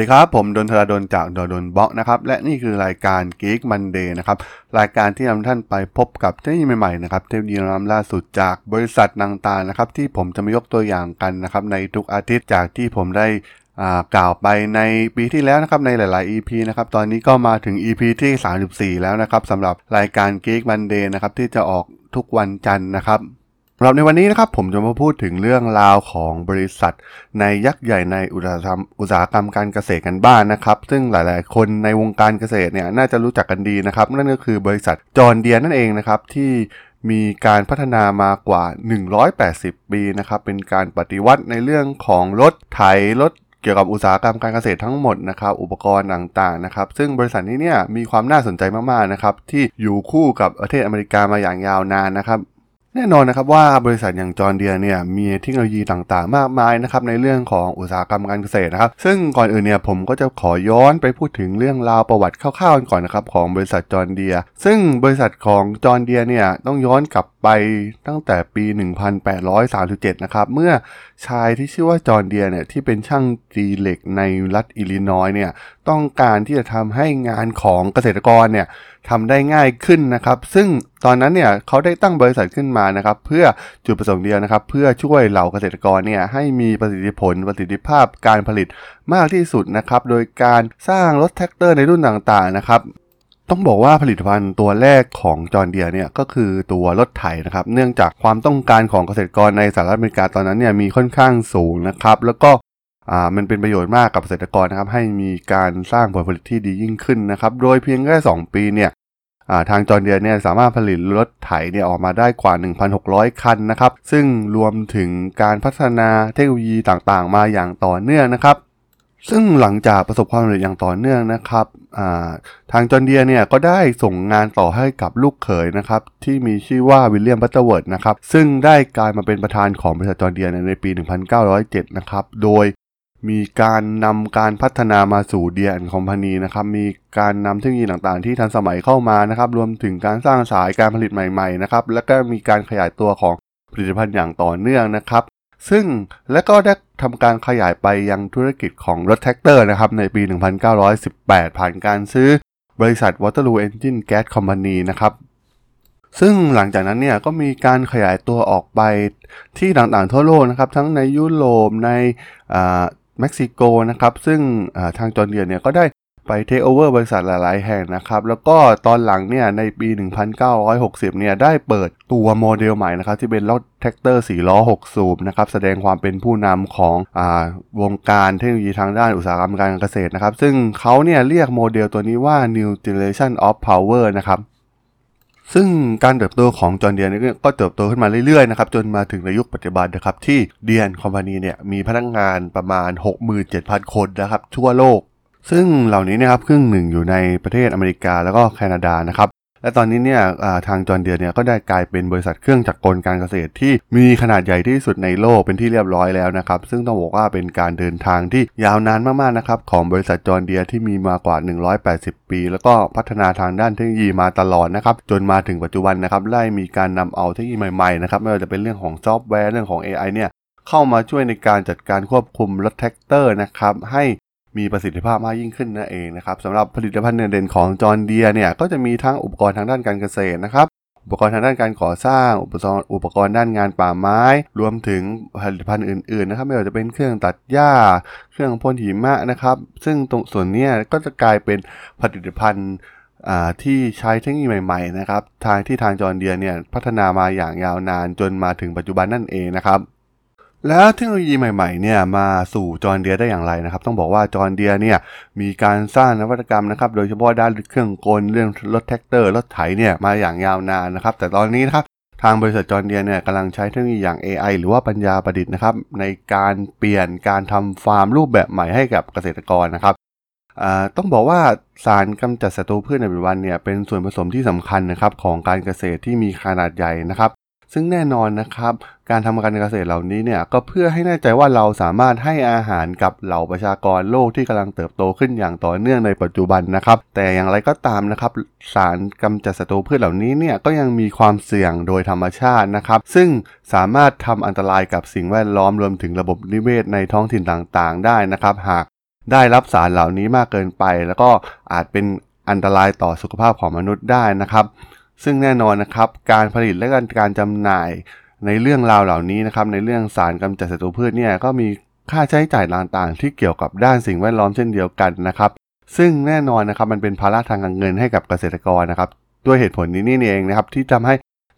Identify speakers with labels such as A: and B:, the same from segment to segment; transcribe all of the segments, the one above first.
A: สวัสดีครับ ผมดนทราดนจากดนบล็อกนะครับ และนี่คือรายการ Geek Monday นะครับ รายการที่นำท่านไปพบกับเทคโนโลยีใหม่ๆนะครับเทคโนโลยีนำล่าสุดจากบริษัทต่างๆนะครับ ที่ผมจะมายกตัวอย่างกันนะครับ ในทุกอาทิตย์จากที่ผมได้กล่าวไปในปีที่แล้วนะครับในหลาย ๆ EP นะครับตอนนี้ก็มาถึง EP ที่ 34 แล้วนะครับสำหรับรายการ Geek Monday นะครับที่จะออกทุกวันจันทร์นะครับ สำหรับในวันนี้นะครับผมจะมาพูดถึงเรื่องราวของบริษัท ในยักษ์ใหญ่ในอุตสาหกรรมอุตสาหกรรมการเกษตรกันบ้างนนะครับ ซึ่งหลายๆ คนในวงการเกษตรเนี่ยน่าจะรู้จักกันดีนะครับ นั่นก็คือบริษัทจอร์เดียนั่นเองนะครับที่มีการพัฒนามากว่า 180 ปีนะครับเป็นการปฏิวัติในเรื่องของรถไถรถเกี่ยวกับอุตสาหกรรมการเกษตรทั้งหมดนะครับ อุปกรณ์ต่างๆนะครับ ซึ่งบริษัทนี้เนี่ยมีความน่าสนใจมากๆนะครับที่อยู่คู่กับประเทศอเมริกามาอย่างยาวนานนะครับ แน่นอนนะครับว่าบริษัทอย่างจอร์เดียเนี่ยมีเทคโนโลยีต่างๆ มากมายนะครับในเรื่องของอุตสาหกรรมการเกษตรนะครับซึ่งก่อนอื่นเนี่ยผมก็จะขอย้อนไปพูดถึงเรื่องราวประวัติคร่าวๆกันก่อนนะครับของบริษัทจอร์เดีย ซึ่งบริษัทของจอร์เดียเนี่ยต้องย้อนกลับไปตั้งแต่ปี 1837 นะครับเมื่อชายที่ชื่อว่าจอร์เดียเนี่ยที่เป็นช่างตีเหล็กในรัฐอิลลินอยเนี่ยต้องการที่จะทำให้งานของเกษตรกรเนี่ย ทำได้ง่ายขึ้นนะครับ ซึ่งตอนนั้นเนี่ยเขาได้ตั้งบริษัทขึ้นมานะครับ เพื่อจุดประสงค์เดียวนะครับ เพื่อช่วยเหล่าเกษตรกรเนี่ยให้มีประสิทธิผลประสิทธิภาพการผลิตมากที่สุดนะครับ โดยการสร้างรถแทรกเตอร์ในรุ่นต่างๆนะครับต้องบอกว่าผลิตภัณฑ์ตัวแรกของจอร์เดียเนี่ยก็คือตัวรถไถนะครับ เนื่องจากความต้องการของเกษตรกรในสหรัฐอเมริกาตอนนั้นเนี่ยมีค่อนข้างสูงนะครับ แล้วก็ มันเป็นประโยชน์มากกับเกษตรกรนะครับ ให้มีการสร้างผลผลิตที่ดียิ่งขึ้นนะครับ โดยเพียงแค่ 2 ปีเนี่ยอ่าทาง John Deere เนี่ยสามารถผลิตรถไถเนี่ยออกมาได้กว่า 1,600 คันนะครับ ซึ่งรวมถึงการพัฒนาเทคโนโลยีต่างๆ มาอย่างต่อเนื่องนะครับ ซึ่งหลังจากประสบความสำเร็จอย่างต่อเนื่องนะครับอ่าทาง John Deere เนี่ยก็ได้ส่งงานต่อให้กับลูกเขยนะครับที่มีชื่อว่า William Butterworth นะครับซึ่งได้กลายมาเป็นประธานของบริษัทจอร์เดียในปี 1907 นะครับโดย มีการนำการพัฒนามาสู่ Deere & Company นะครับ มีการนำเทคโนโลยีต่างๆ ที่ทันสมัยเข้ามานะครับ รวมถึงการสร้างสายการผลิตใหม่ๆนะครับ แล้วก็มีการขยายตัวของผลิตภัณฑ์อย่างต่อเนื่องนะครับ ซึ่งและก็ได้ทำการขยายไปยังธุรกิจของรถแทรกเตอร์นะครับในปี 1918 ผ่านการซื้อบริษัท Waterloo Engine Gas Company นะครับซึ่งหลังจากนั้นเนี่ยก็มีการขยายตัวออกไปที่ต่างๆทั่วโลกนะครับ ทั้งในยุโรปใน เม็กซิโกนะครับซึ่งทางจอร์เดียเนี่ยก็ได้ไปเทคโอเวอร์บริษัทหลาย ๆ แห่งนะครับ แล้วก็ตอนหลังเนี่ยในปี 1960 เนี่ยได้เปิดตัวโมเดลใหม่นะครับ ที่เป็นรถแทรกเตอร์4ล้อ 6 สูบนะครับ แสดงความเป็นผู้นำของอ่าวงการเทคโนโลยีทางด้านอุตสาหกรรมการเกษตรนะครับ ซึ่งเขาเนี่ยเรียกโมเดลตัวนี้ว่า New Generation of Power นะครับ ซึ่งการเติบโตของ John Deere ก็เติบโตขึ้นมาเรื่อยๆนะครับจนมาถึงในยุคปัจจุบันนะครับที่ Deere & Company เนี่ยมีพนักงานประมาณ 67,000 คนนะครับทั่วโลก ซึ่งเหล่านี้นะครับครึ่งหนึ่งอยู่ในประเทศอเมริกาแล้วก็แคนาดานะครับ และตอนนี้เนี่ยทางจอร์เดียเนี่ยก็ได้กลายเป็นบริษัทเครื่องจักรกลการเกษตรที่มีขนาดใหญ่ที่สุดในโลกเป็นที่เรียบร้อยแล้วนะครับ ซึ่งต้องบอกว่าเป็นการเดินทางที่ยาวนานมากๆนะครับของบริษัทจอร์เดียที่มีมากว่า 180 ปี แล้วก็พัฒนาทางด้านเทคโนโลยีมาตลอดนะครับจนมาถึงปัจจุบันนะครับได้มีการนำเอาเทคโนโลยีใหม่ๆนะครับไม่ว่าจะเป็นเรื่องของซอฟต์แวร์เรื่องของ AI เนี่ยเข้ามาช่วยในการจัดการควบคุมรถแทรกเตอร์นะครับให้ มีประสิทธิภาพมากยิ่งขึ้นนั่นเองนะครับสำหรับผลิตภัณฑ์เด่นๆของจอร์เดียเนี่ยก็จะมีทั้งอุปกรณ์ทางด้านการเกษตรนะครับอุปกรณ์ทางด้านการก่อสร้าง อุปกรณ์อุปกรณ์ด้านงานป่าไม้ รวมถึงผลิตภัณฑ์อื่นๆนะครับไม่ว่าจะเป็นเครื่องตัดหญ้า เครื่องพ่นหิมะนะครับ ซึ่งตรงส่วนนี้ก็จะกลายเป็นผลิตภัณฑ์ที่ใช้เทคโนโลยีใหม่ๆนะครับทางที่ทางจอร์เดียเนี่ยพัฒนามาอย่างยาวนานจนมาถึงปัจจุบันนั่นเองนะครับ แล้วเทคโนโลยีใหม่ๆเนี่ยมาสู่จอร์เดียได้อย่างไรนะครับ ต้องบอกว่าจอร์เดียเนี่ยมีการสร้างนวัตกรรมนะครับ โดยเฉพาะด้านเครื่องกลเรื่องรถแทรกเตอร์รถไถเนี่ยมาอย่างยาวนานนะครับ แต่ตอนนี้นะครับทางบริษัทจอร์เดียเนี่ยกำลังใช้เทคโนโลยีอย่าง AI หรือว่าปัญญาประดิษฐ์นะครับ ในการเปลี่ยนการทำฟาร์มรูปแบบใหม่ให้กับเกษตรกรนะครับต้องบอกว่าสารกำจัดศัตรูพืชในปัจจุบันเนี่ยเป็นส่วนผสมที่สำคัญนะครับของการเกษตรที่มีขนาดใหญ่นะครับ ซึ่งแน่นอนนะครับ การทำการเกษตรเหล่านี้เนี่ยก็เพื่อให้แน่ใจว่าเราสามารถให้อาหารกับเหล่าประชากรโลกที่กำลังเติบโตขึ้นอย่างต่อเนื่องในปัจจุบันนะครับ แต่อย่างไรก็ตามนะครับสารกำจัดศัตรูพืชเหล่านี้เนี่ยก็ยังมีความเสี่ยงโดยธรรมชาตินะครับ ซึ่งสามารถทำอันตรายกับสิ่งแวดล้อมรวมถึงระบบนิเวศในท้องถิ่นต่างๆ ได้นะครับ หากได้รับสารเหล่านี้มากเกินไป แล้วก็อาจเป็นอันตรายต่อสุขภาพของมนุษย์ได้นะครับ ซึ่งแน่นอนนะครับการผลิตและการจำหน่ายในเรื่องราวเหล่านี้นะครับในเรื่องสารกำจัดศัตรูพืชเนี่ยก็มีค่าใช้จ่ายต่างๆ ที่เกี่ยวกับด้านสิ่งแวดล้อมเช่นเดียวกันนะครับ ซึ่งแน่นอนนะครับมันเป็นภาระทางการเงินให้กับเกษตรกรนะครับ ด้วยเหตุผลนี้นี่เองนะครับที่ทำให้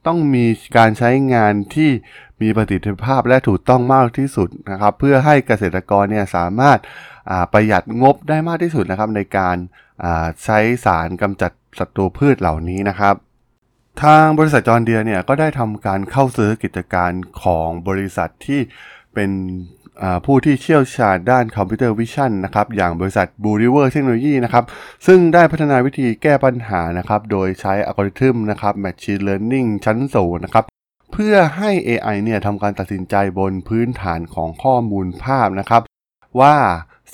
A: ต้องมีการใช้งานที่มีประสิทธิภาพและถูกต้องมากที่สุดนะครับ เพื่อให้เกษตรกรเนี่ยสามารถประหยัดงบได้มากที่สุดนะครับ ในการใช้สารกำจัดศัตรูพืชเหล่านี้นะครับ ทางบริษัทจอร์เดียเนี่ยก็ได้ทำการเข้าซื้อกิจการของบริษัทที่เป็นผู้ที่เชี่ยวชาญด้าน computer vision นะครับอย่างบริษัท b ูริเวอร์เทคโนโลยีนะครับซึ่งได้พัฒนาวิธีแก้ปัญหานะครับโดยใช้อัลกอริทึมนะครับ Machine Learning ชั้นสูงนะครับเพื่อให้ AI เนี่ยทำการตัดสินใจบนพื้นฐานของข้อมูลภาพนะครับ ว่า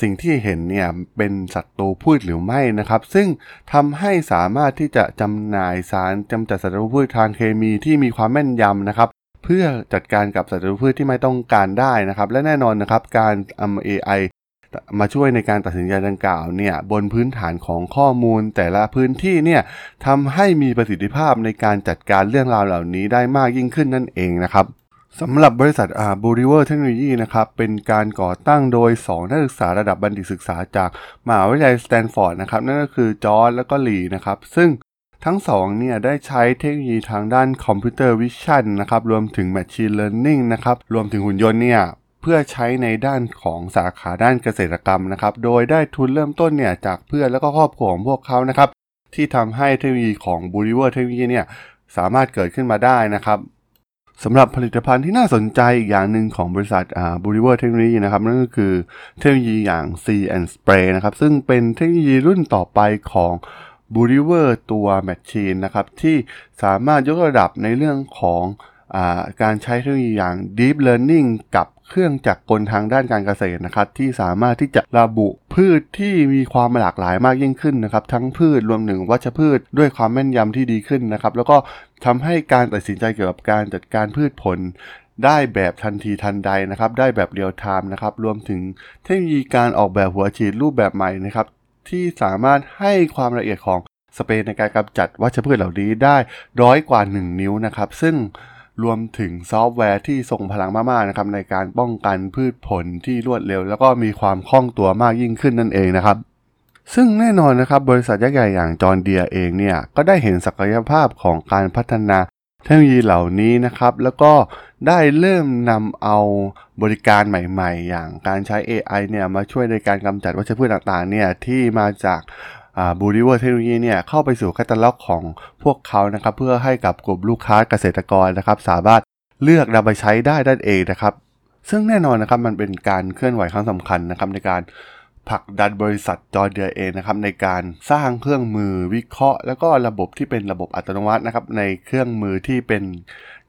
A: สิ่งที่เห็นเนี่ยเป็นศัตรูพืชหรือไม่นะครับ ซึ่งทำให้สามารถที่จะจำหน่ายสารกำจัดศัตรูพืชทางเคมีที่มีความแม่นยำนะครับ เพื่อจัดการกับศัตรูพืชที่ไม่ต้องการได้นะครับ และแน่นอนนะครับการเอา AI มาช่วยในการตัดสินใจดังกล่าวเนี่ยบนพื้นฐานของข้อมูลแต่ละพื้นที่เนี่ยทำให้มีประสิทธิภาพในการจัดการเรื่องราวเหล่านี้ได้มากยิ่งขึ้นนั่นเองนะครับ สำหรับบริษัทอ่า Blue River Technology นะครับเป็นการก่อตั้งโดย 2 นักศึกษาระดับบัณฑิตศึกษาจากมหาวิทยาลัยสแตนฟอร์ดนะครับนั่นก็คือ Jorge และก็ลีนะครับซึ่งทั้งสองเนี่ยได้ใช้เทคโนโลยีทางด้าน computer vision นะครับรวมถึง Machine Learning นะครับรวมถึงหุ่นยนต์เนี่ยเพื่อใช้ในด้านของสาขาด้านเกษตรกรรมนะครับโดยได้ทุนเริ่มต้นเนี่ยจากเพื่อนและก็ครอบครัวของพวกเขานะครับที่ทำให้เทคโนโลยีของ Blue River Technology เนี่ยสามารถเกิดขึ้นมาได้นะครับ สำหรับผลิตภัณฑ์ที่น่าสนใจอีกอย่างหนึ่งของบริษัทอ่า Blue River Technology นะครับนั่นก็คือเทคโนโลยีอย่าง See and Spray นะครับซึ่งเป็นเทคโนโลยีรุ่นต่อไปของ Blue River ตัว machine นะครับที่สามารถยกระดับในเรื่องของอการใช้เทคโนโลยีอย่าง Deep Learning กับ เครื่องจักรกลทางด้านการเกษตรนะครับที่สามารถที่จะระบุพืชที่มีความหลากหลายมากยิ่งขึ้นนะครับทั้งพืชรวมถึงวัชพืชด้วยความแม่นยำที่ดีขึ้นนะครับแล้วก็ทำให้การตัดสินใจเกี่ยวกับการจัดการพืชผลได้แบบทันทีทันใดนะครับ ได้แบบเรียลไทม์นะครับ รวมถึงเทคโนโลยีการออกแบบหัวฉีดรูปแบบใหม่นะครับ ที่สามารถให้ความละเอียดของสเปรย์ในการกำจัดวัชพืชเหล่านี้ได้น้อยกว่า 1 นิ้วนะครับ ซึ่ง รวมถึงซอฟต์แวร์ที่ทรงพลังมากๆนะครับในการป้องกันพืชผลที่รวดเร็ว แล้วก็มีความคล่องตัวมากยิ่งขึ้นนั่นเองนะครับ ซึ่งแน่นอนนะครับบริษัทยักษ์ใหญ่อย่างจอร์เดียเองเนี่ยก็ได้เห็นศักยภาพของการพัฒนาเทคโนโลยีเหล่านี้นะครับ แล้วก็ได้เริ่มนำเอาบริการใหม่ๆ อย่างการใช้ AI เนี่ยมาช่วยในการกำจัดวัชพืชต่างๆเนี่ยที่มาจาก Blue River Technology เนี่ยเข้าไปสู่แคตตาล็อกของพวกเขานะครับเพื่อให้กับกลุ่มลูกค้าเกษตรกรนะครับสามารถเลือกนำไปใช้ได้นั่นเองนะครับ ซึ่งแน่นอนนะครับมันเป็นการเคลื่อนไหวครั้งสำคัญนะครับในการผลักดันบริษัทจอร์เดียเองนะครับในการสร้างเครื่องมือวิเคราะห์ แล้วก็ระบบที่เป็นระบบอัตโนมัตินะครับในเครื่องมือที่เป็น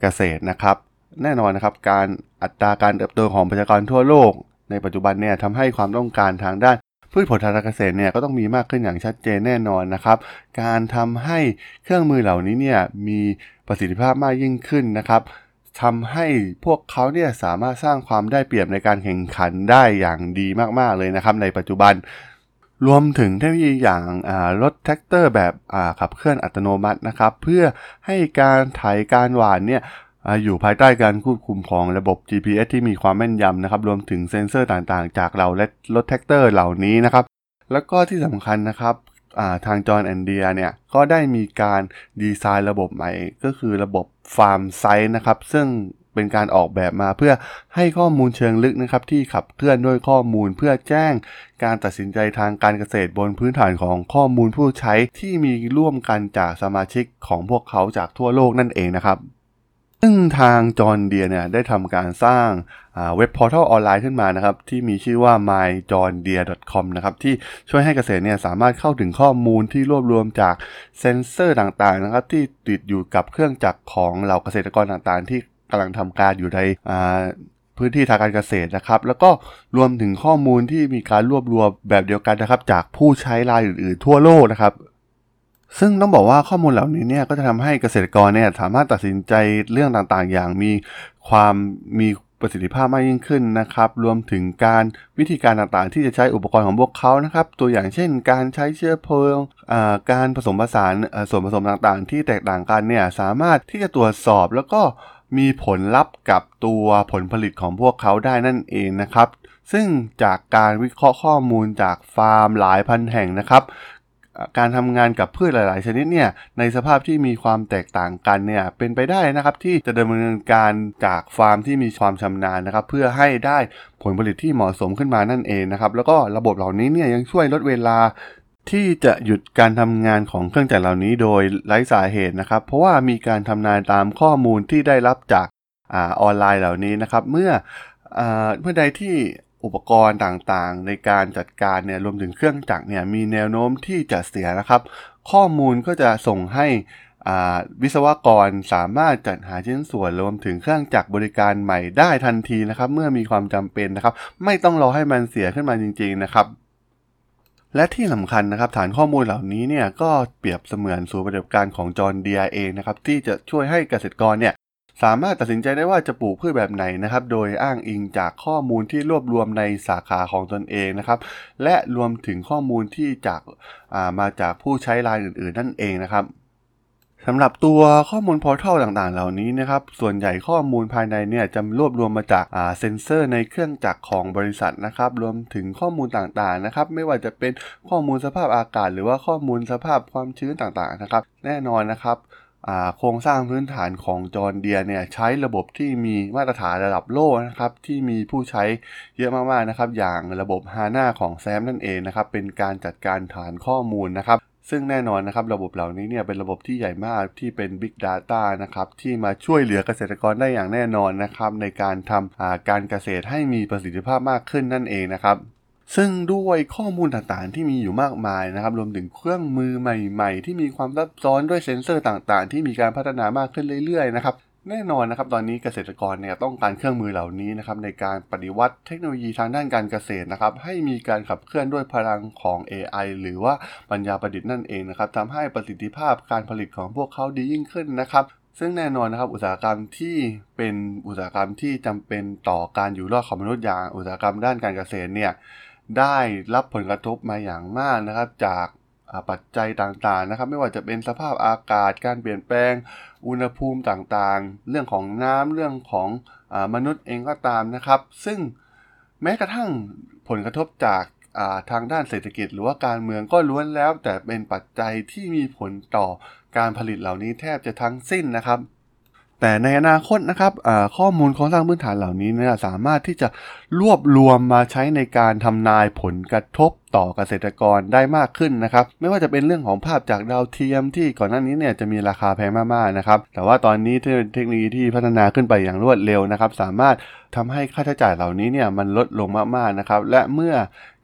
A: เกษตรนะครับ แน่นอนนะครับการอัตราการเติบโตของประชากรทั่วโลก ในปัจจุบันเนี่ยทำให้ความต้องการทางด้าน พืชผลทางการเกษตรเนี่ยก็ต้องมีมากขึ้นอย่างชัดเจนแน่นอนนะครับ การทำให้เครื่องมือเหล่านี้เนี่ยมีประสิทธิภาพมากยิ่งขึ้นนะครับทำให้พวกเขาเนี่ยสามารถสร้างความได้เปรียบในการแข่งขันได้อย่างดีมากๆเลยนะครับ ในปัจจุบันรวมถึงเทคโนโลยีอย่างรถแทรกเตอร์แบบขับเคลื่อนอัตโนมัตินะครับ เพื่อให้การไถการหว่านเนี่ย อยู่ภายใต้การควบคุมของระบบ GPS ที่มีความแม่นยำนะครับ รวมถึงเซ็นเซอร์ต่างๆ จากเราและรถแทรกเตอร์เหล่านี้นะครับ แล้วก็ที่สำคัญนะครับทาง John Deere เนี่ยก็ได้มีการดีไซน์ระบบใหม่ ก็คือระบบ FarmSight นะครับ ซึ่งเป็นการออกแบบมาเพื่อให้ข้อมูลเชิงลึกนะครับ ที่ขับเคลื่อนด้วยข้อมูลเพื่อแจ้งการตัดสินใจทางการเกษตรบนพื้นฐานของข้อมูลผู้ใช้ที่มีร่วมกันจากสมาชิกของพวกเขาจากทั่วโลกนั่นเองนะครับ ซึ่งทางจอห์นเดียเนี่ยได้ทำการสร้างเว็บพอร์ทัลออนไลน์ขึ้นมานะครับ ที่มีชื่อว่า myjohndeere.com นะครับ ที่ช่วยให้เกษตรเนี่ยสามารถเข้าถึงข้อมูลที่รวบรวมจากเซ็นเซอร์ต่างๆนะครับ ที่ติดอยู่กับเครื่องจักรของเหล่าเกษตรกรต่างๆ ที่กำลังทำการอยู่ในพื้นที่ทางการเกษตรนะครับ แล้วก็รวมถึงข้อมูลที่มีการรวบรวมแบบเดียวกันนะครับ จากผู้ใช้รายอื่น ๆ ทั่วโลกนะครับ ซึ่งต้องบอกว่าข้อมูลเหล่านี้เนี่ยก็จะทำให้เกษตรกรเนี่ยสามารถตัดสินใจเรื่องต่างๆ อย่างมีความมีประสิทธิภาพมากยิ่งขึ้นนะครับ รวมถึงการวิธีการต่างๆ ที่จะใช้อุปกรณ์ของพวกเขานะครับ ตัวอย่างเช่น การใช้เชื้อเพลิงอ่าการผสมผสานอ่อส่วนผสมต่างๆ ที่แตกต่างกันเนี่ยสามารถที่จะตรวจสอบแล้วก็มีผลลัพธ์กับตัวผลผลิตของพวกเขาได้นั่นเองนะครับ ซึ่งจากการวิเคราะห์ข้อมูลจากฟาร์มหลายพันแห่งนะครับ การทำงานกับพืชหลาย ๆ ชนิดเนี่ยในสภาพที่มีความแตกต่างกันเนี่ยเป็นไปได้นะครับที่จะดำเนินการจากฟาร์มที่มีความชำนาญนะครับ เพื่อให้ได้ผลผลิตที่เหมาะสมขึ้นมานั่นเองนะครับ แล้วก็ระบบเหล่านี้เนี่ยยังช่วยลดเวลาที่จะหยุดการทำงานของเครื่องจักรเหล่านี้โดยไร้สาเหตุนะครับ เพราะว่ามีการทำนายตามข้อมูลที่ได้รับจากออนไลน์เหล่านี้นะครับ เมื่อเมื่อใดที่ อุปกรณ์ต่างๆ ในการจัดการเนี่ยรวมถึงเครื่องจักรเนี่ยมีแนวโน้มที่จะเสียนะครับ ข้อมูลก็จะส่งให้วิศวกรสามารถจัดหาชิ้นส่วนรวมถึงเครื่องจักรบริการใหม่ได้ทันทีนะครับ เมื่อมีความจำเป็นนะครับ ไม่ต้องรอให้มันเสียขึ้นมาจริง ๆ นะครับและที่สำคัญนะครับฐานข้อมูลเหล่านี้เนี่ยก็เปรียบเสมือนศูนย์ปฏิบัติการของจอร์นเดียเองนะครับที่จะช่วยให้เกษตรกรเนี่ย สามารถตัดสินใจได้ว่าจะปลูกพืชแบบไหนนะครับ โดยอ้างอิงจากข้อมูลที่รวบรวมในสาขาของตนเองนะครับ และรวมถึงข้อมูลที่จากามาจากผู้ใช้รายอื่น ๆ นั่นเองนะครับสำหรับตัวข้อมูลพอร์ทัลต่างๆ เหล่านี้นะครับ ส่วนใหญ่ข้อมูลภายในเนี่ยจะรวบรวมมาจากาเซ็นเซอร์ในเครื่องจักรของบริษัทนะครับ รวมถึงข้อมูลต่างๆ นะครับ ไม่ว่าจะเป็นข้อมูลสภาพอากาศ หรือว่าข้อมูลสภาพความชื้นต่างๆ นะครับ แน่นอนนะครับ โครงสร้างพื้นฐานของจอร์เดียเนี่ยใช้ระบบที่มีมาตรฐานระดับโลกนะครับที่มีผู้ใช้เยอะมากๆนะครับอย่างระบบ HANA ของแซมนั่นเองนะครับเป็นการจัดการฐานข้อมูลนะครับซึ่งแน่นอนนะครับระบบเหล่านี้เนี่ยเป็นระบบที่ใหญ่มากที่เป็น Big Data นะครับที่มาช่วยเหลือเกษตรกรได้อย่างแน่นอนนะครับในการทำาการเกษตรให้มีประสิทธิภาพมากขึ้นนั่นเองนะครับ ซึ่งด้วยข้อมูลต่างๆที่มีอยู่มากมายนะครับ รวมถึงเครื่องมือใหม่ๆ ที่มีความซับซ้อนด้วยเซ็นเซอร์ต่างๆ ที่มีการพัฒนามากขึ้นเรื่อยๆนะครับแน่นอนนะครับตอนนี้เกษตรกรเนี่ยต้องการเครื่องมือเหล่านี้นะครับในการปฏิวัติเทคโนโลยีทางด้านการเกษตรนะครับให้มีการขับเคลื่อนด้วยพลังของ AI หรือว่าปัญญาประดิษฐ์นั่นเองนะครับทำให้ประสิทธิภาพการผลิตของพวกเขาดียิ่งขึ้นนะครับซึ่งแน่นอนนะครับอุตสาหกรรมที่เป็นอุตสาหกรรมที่จำเป็นต่อการอยู่รอดของมนุษย์อย่างอุตสาหกรรมด้านการเกษตรเนี่ย ได้รับผลกระทบมาอย่างมากนะครับ จากปัจจัยต่างๆนะครับ ไม่ว่าจะเป็นสภาพอากาศการเปลี่ยนแปลง อุณหภูมิต่างๆ เรื่องของน้ำเรื่องของอมนุษย์เองก็ตามนะครับ ซึ่งแม้กระทั่งผลกระทบจากทางด้านเศรษฐกิจหรือว่าการเมืองก็ล้วนแล้ว แต่เป็นปัจจัยที่มีผลต่อการผลิตเหล่านี้แทบจะทั้งสิ้นนะครับ แต่ในอนาคตนะครับข้อมูลโครงสร้างพื้นฐานเหล่านี้เนี่ยสามารถที่จะรวบรวมมาใช้ในการทำนายผลกระทบต่อเกษตรกรได้มากขึ้นนะครับ ไม่ว่าจะเป็นเรื่องของภาพจากดาวเทียมที่ก่อนหน้านี้เนี่ยจะมีราคาแพงมากๆนะครับ แต่ว่าตอนนี้เทคโนโลยีที่พัฒนาขึ้นไปอย่างรวดเร็วนะครับ สามารถทำให้ค่าใช้จ่ายเหล่านี้เนี่ยมันลดลงมากๆนะครับ และเมื่อ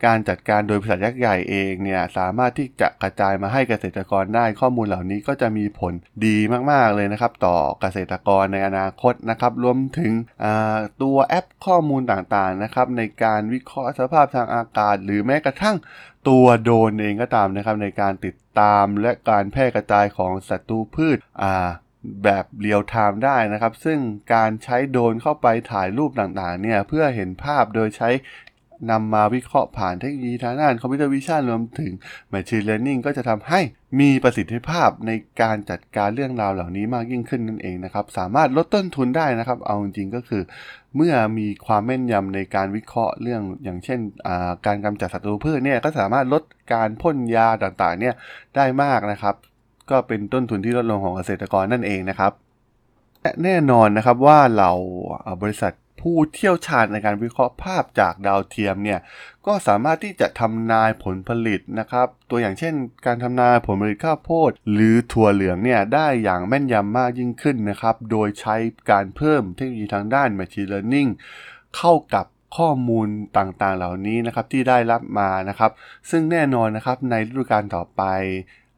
A: การจัดการโดยบริษัทยักษ์ใหญ่เองเนี่ยสามารถที่จะกระจายมาให้เกษตรกรได้ข้อมูลเหล่านี้ก็จะมีผลดีมากๆเลยนะครับ ต่อเกษตรกรในอนาคตนะครับ รวมถึงตัวแอปข้อมูลต่างๆนะครับในการวิเคราะห์สภาพทางอากาศ หรือแม้กระทั่งตัวโดรนเองก็ตามนะครับในการติดตามและการแพร่กระจายของศัตรูพืชอ่าแบบเรียลไทม์ได้นะครับ ซึ่งการใช้โดรนเข้าไปถ่ายรูปต่างๆเนี่ยเพื่อเห็นภาพโดยใช้ นำมาวิเคราะห์ผ่านเทคโนโลยีทางด้าน computer vision รวมถึง Machine Learning ก็จะทำให้มีประสิทธิภาพในการจัดการเรื่องราวเหล่านี้มากยิ่งขึ้นนั่นเองนะครับ สามารถลดต้นทุนได้นะครับ เอาจริงๆก็คือ เมื่อมีความแม่นยำในการวิเคราะห์เรื่องอย่างเช่น การกำจัดศัตรูพืชเนี่ยก็สามารถลดการพ่นยาต่างๆเนี่ยได้มากนะครับ ก็เป็นต้นทุนที่ลดลงของเกษตรกรนั่นเองนะครับและแน่นอนนะครับว่าเราบริษัท ผู้เที่ยวชาญในการวิเคราะห์ภาพจากดาวเทียมเนี่ยก็สามารถที่จะทำนายผลผลิตนะครับ ตัวอย่างเช่น การทำนายผลผลิตข้าวโพด หรือถั่วเหลืองเนี่ยได้อย่างแม่นยำมากยิ่งขึ้นนะครับ โดยใช้การเพิ่มเทคโนโลยีทางด้าน Machine Learning เข้ากับข้อมูลต่างๆเหล่านี้นะครับที่ได้รับมานะครับ ซึ่งแน่นอนนะครับในฤดูกาลต่อไป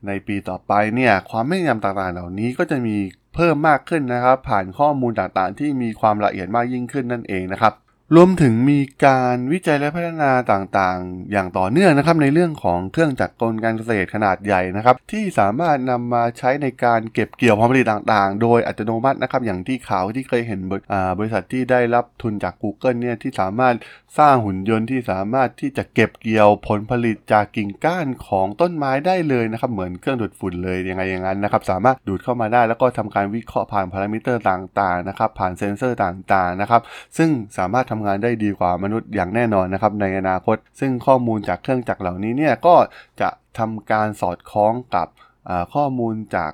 A: ในปีต่อไปเนี่ยความแม่นยำต่างๆเหล่านี้ก็จะมี เพิ่มมากขึ้นนะครับ ผ่านข้อมูลต่างๆ ที่มีความละเอียดมากยิ่งขึ้นนั่นเองนะครับ รวมถึงมีการวิจัยและพัฒนาต่างๆ อย่างต่อเนื่องนะครับในเรื่องของเครื่องจักรกลการเกษตรขนาดใหญ่นะครับ ที่สามารถนำมาใช้ในการเก็บเกี่ยวผลผลิตต่างๆ โดยอัตโนมัตินะครับ อย่างที่ข่าวที่เคยเห็นบริอ่าบริษัทที่ได้รับทุนจาก Google เนี่ยที่สามารถสร้างหุ่นยนต์ที่สามารถที่จะเก็บเกี่ยวผลผลิตจากกิ่งก้านของต้นไม้ได้เลยนะครับ เหมือนเครื่องดูดฝุ่นเลยยังไงอย่างนั้นนะครับ สามารถดูดเข้ามาได้แล้วก็ทำการวิเคราะห์ผ่านพารามิเตอร์ต่างๆนะครับผ่านเซ็นเซอร์ต่างๆนะครับซึ่งสามารถทำงานได้ดีกว่ามนุษย์อย่างแน่นอนนะครับในอนาคต ซึ่งข้อมูลจากเครื่องจักรเหล่านี้เนี่ยก็จะทำการสอดคล้องกับข้อมูลจาก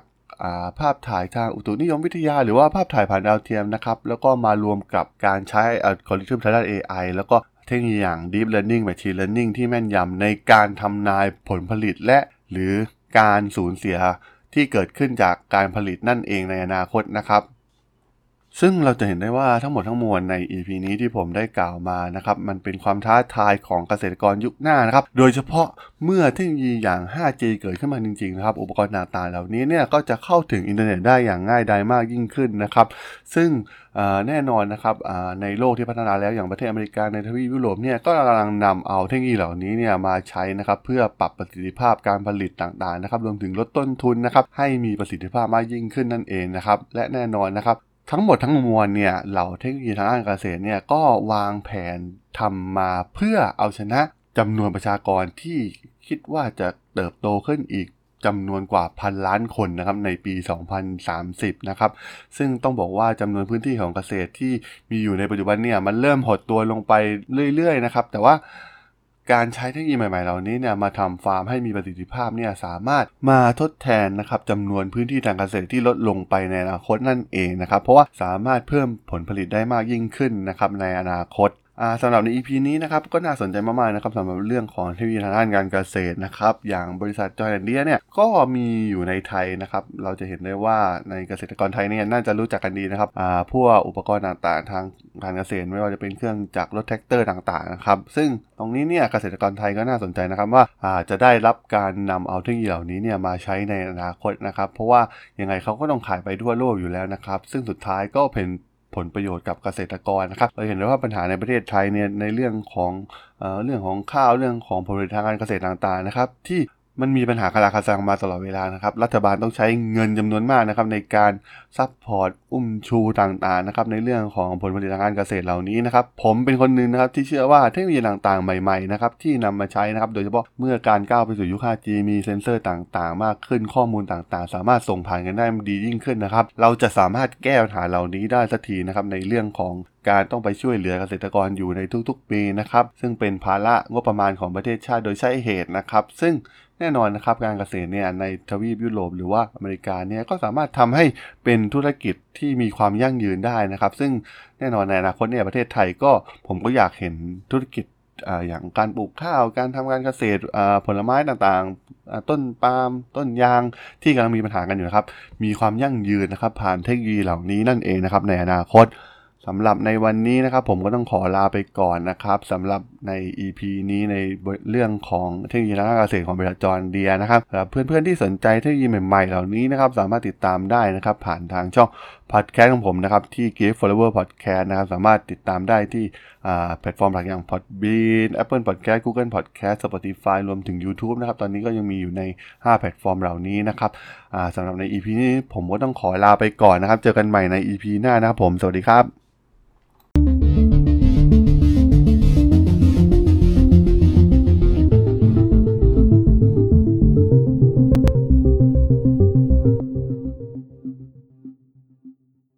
A: าภาพถ่ายทางอุตุนิยมวิทยา หรือว่าภาพถ่ายผ่านดาวเทียมนะครับ แล้วก็มารวมกับการใช้อัลกอริทึมทางด้าน AI แล้วก็เทคโนโลยีอย่าง Deep Learning Machine Learning ที่แม่นยำในการทำนายผลผลิตและหรือการสูญเสียที่เกิดขึ้นจากการผลิตนั่นเองในอนาคตนะครับ ซึ่งเราจะเห็นได้ว่าทั้งหมดทั้งมวลใน EP นี้ที่ผมได้กล่าวมานะครับ มันเป็นความท้าทายของเกษตรกรยุคหน้านะครับ โดยเฉพาะเมื่อเทคโนโลยีอย่าง 5G เกิดขึ้นมาจริงๆนะครับ อุปกรณ์ต่างๆเหล่านี้เนี่ยก็จะเข้าถึงอินเทอร์เน็ตได้อย่างง่ายดายมากยิ่งขึ้นนะครับ ซึ่งแน่นอนนะครับในโลกที่พัฒนาแล้วอย่างประเทศอเมริกาในทวีปยุโรปเนี่ยก็กำลังนำเอาเทคโนโลยีเหล่านี้เนี่ยมาใช้นะครับเพื่อปรับประสิทธิภาพการผลิตต่างๆนะครับรวมถึงลดต้นทุนนะครับให้มีประสิทธิภาพมากยิ่งขึ้นนั่นเองนะครับและแน่นอนนะครับ ทั้งหมดทั้งมวลเนี่ยเหล่าเทคโนโลยีทางด้านการเกษตรเนี่ยก็วางแผนทำมาเพื่อเอาชนะจำนวนประชากรที่คิดว่าจะเติบโตขึ้นอีกจำนวนกว่าพันล้านคนนะครับในปี 2030 นะครับ ซึ่งต้องบอกว่าจำนวนพื้นที่ของเกษตรที่มีอยู่ในปัจจุบันเนี่ยมันเริ่มหดตัวลงไปเรื่อยๆนะครับ แต่ว่า การใช้เทคโนโลยีใหม่ๆ เหล่านี้เนี่ยมาทำฟาร์มให้มีประสิทธิภาพเนี่ยสามารถมาทดแทนนะครับจำนวนพื้นที่ทางเกษตรที่ลดลงไปในอนาคตนั่นเองนะครับเพราะว่าสามารถเพิ่มผลผลิตได้มากยิ่งขึ้นนะครับในอนาคต สำหรับใน EP นี้นะครับก็น่าสนใจมากๆนะครับสำหรับเรื่องของเทคโนโลยีทางด้านการเกษตรนะครับอย่างบริษัท John Deere เนี่ยก็มีอยู่ในไทยนะครับเราจะเห็นได้ว่าในเกษตรกรไทยเนี่ยน่าจะรู้จักกันดีนะครับพวกอุปกรณ์ต่างๆ ทางการเกษตรไม่ว่าจะเป็นเครื่องจักรรถแทรกเตอร์ต่างๆนะครับซึ่งตรงนี้เนี่ยเกษตรกรไทยก็น่าสนใจนะครับว่าอ่าจะได้รับการนำเอาเทคโนโลยีเหล่านี้เนี่ยมาใช้ในอนาคตนะครับเพราะว่ายังไงเขาก็ต้องขายไปทั่วโลกอยู่แล้วนะครับซึ่งสุดท้ายก็เป็น ผลประโยชน์กับเกษตรกรนะครับเราเห็นได้ว่าปัญหาในประเทศไทยเนี่ยในเรื่องของเอเรื่องของข้าวเรื่องของผลผลิตทางการเกษตรต่างๆนะครับที่ มันมีปัญหาคาราคาซังมาตลอดเวลานะครับ รัฐบาลต้องใช้เงินจำนวนมากนะครับในการ support อุ้มชูต่างๆนะครับในเรื่องของผลผลิตทางการเกษตรเหล่านี้นะครับ ผมเป็นคนหนึ่งนะครับที่เชื่อว่าเทคโนโลยีต่างๆ ใหม่ๆนะครับที่นำมาใช้นะครับ โดยเฉพาะเมื่อการก้าวไปสู่ยุค 5G มีเซ็นเซอร์ต่างๆ มากขึ้นข้อมูลต่างๆ สามารถส่งผ่านกันได้ดียิ่งขึ้นนะครับ เราจะสามารถแก้ปัญหาเหล่านี้ได้สักทีนะครับในเรื่องของการต้องไปช่วยเหลือเกษตรกรอยู่ในทุกๆ ปีนะครับ ซึ่งเป็นภาระงบประมาณของประเทศชาติโดยใช้เหตุนะครับ ซึ่ง แน่นอนนะครับการเกษตรเนี่ยในทวีปยุโรปหรือว่าอเมริกาเนี่ยก็สามารถทำให้เป็นธุรกิจที่มีความยั่งยืนได้นะครับ ซึ่งแน่นอนในอนาคตเนี่ยประเทศไทยก็ผมก็อยากเห็นธุรกิจอ่าอย่างการปลูกข้าว การทำการเกษตรอ่าผลไม้ต่างๆ ต้นปาล์มต้นยางที่กำลังมีปัญหากันอยู่นะครับ มีความยั่งยืนนะครับ ผ่านเทคโนโลยีเหล่านี้นั่นเองนะครับในอนาคต สำหรับในวันนี้นะครับผมก็ต้องขอลาไปก่อนนะครับสำหรับใน EP นี้ในเรื่องของเทคโนโลยีทางการเกษตรของบริษัทจอร์เดียนะครับสำหรับเพื่อนๆที่สนใจเทคโนโลยีใหม่ๆเหล่านี้นะครับสามารถติดตามได้นะครับผ่านทางช่องพอดแคสต์ของผมนะครับที่ Give Follower Podcast นะครับสามารถติดตามได้ที่แพลตฟอร์มหลักอย่าง Podbean Apple Podcast Google Podcast Spotify รวมถึง YouTube นะครับตอนนี้ก็ยังมีอยู่ใน 5 แพลตฟอร์มเหล่านี้นะครับสำหรับใน EP นี้ผมก็ต้องขอลาไปก่อนนะครับ เจอกันใหม่ใน EP หน้านะครับผม สวัสดีครับ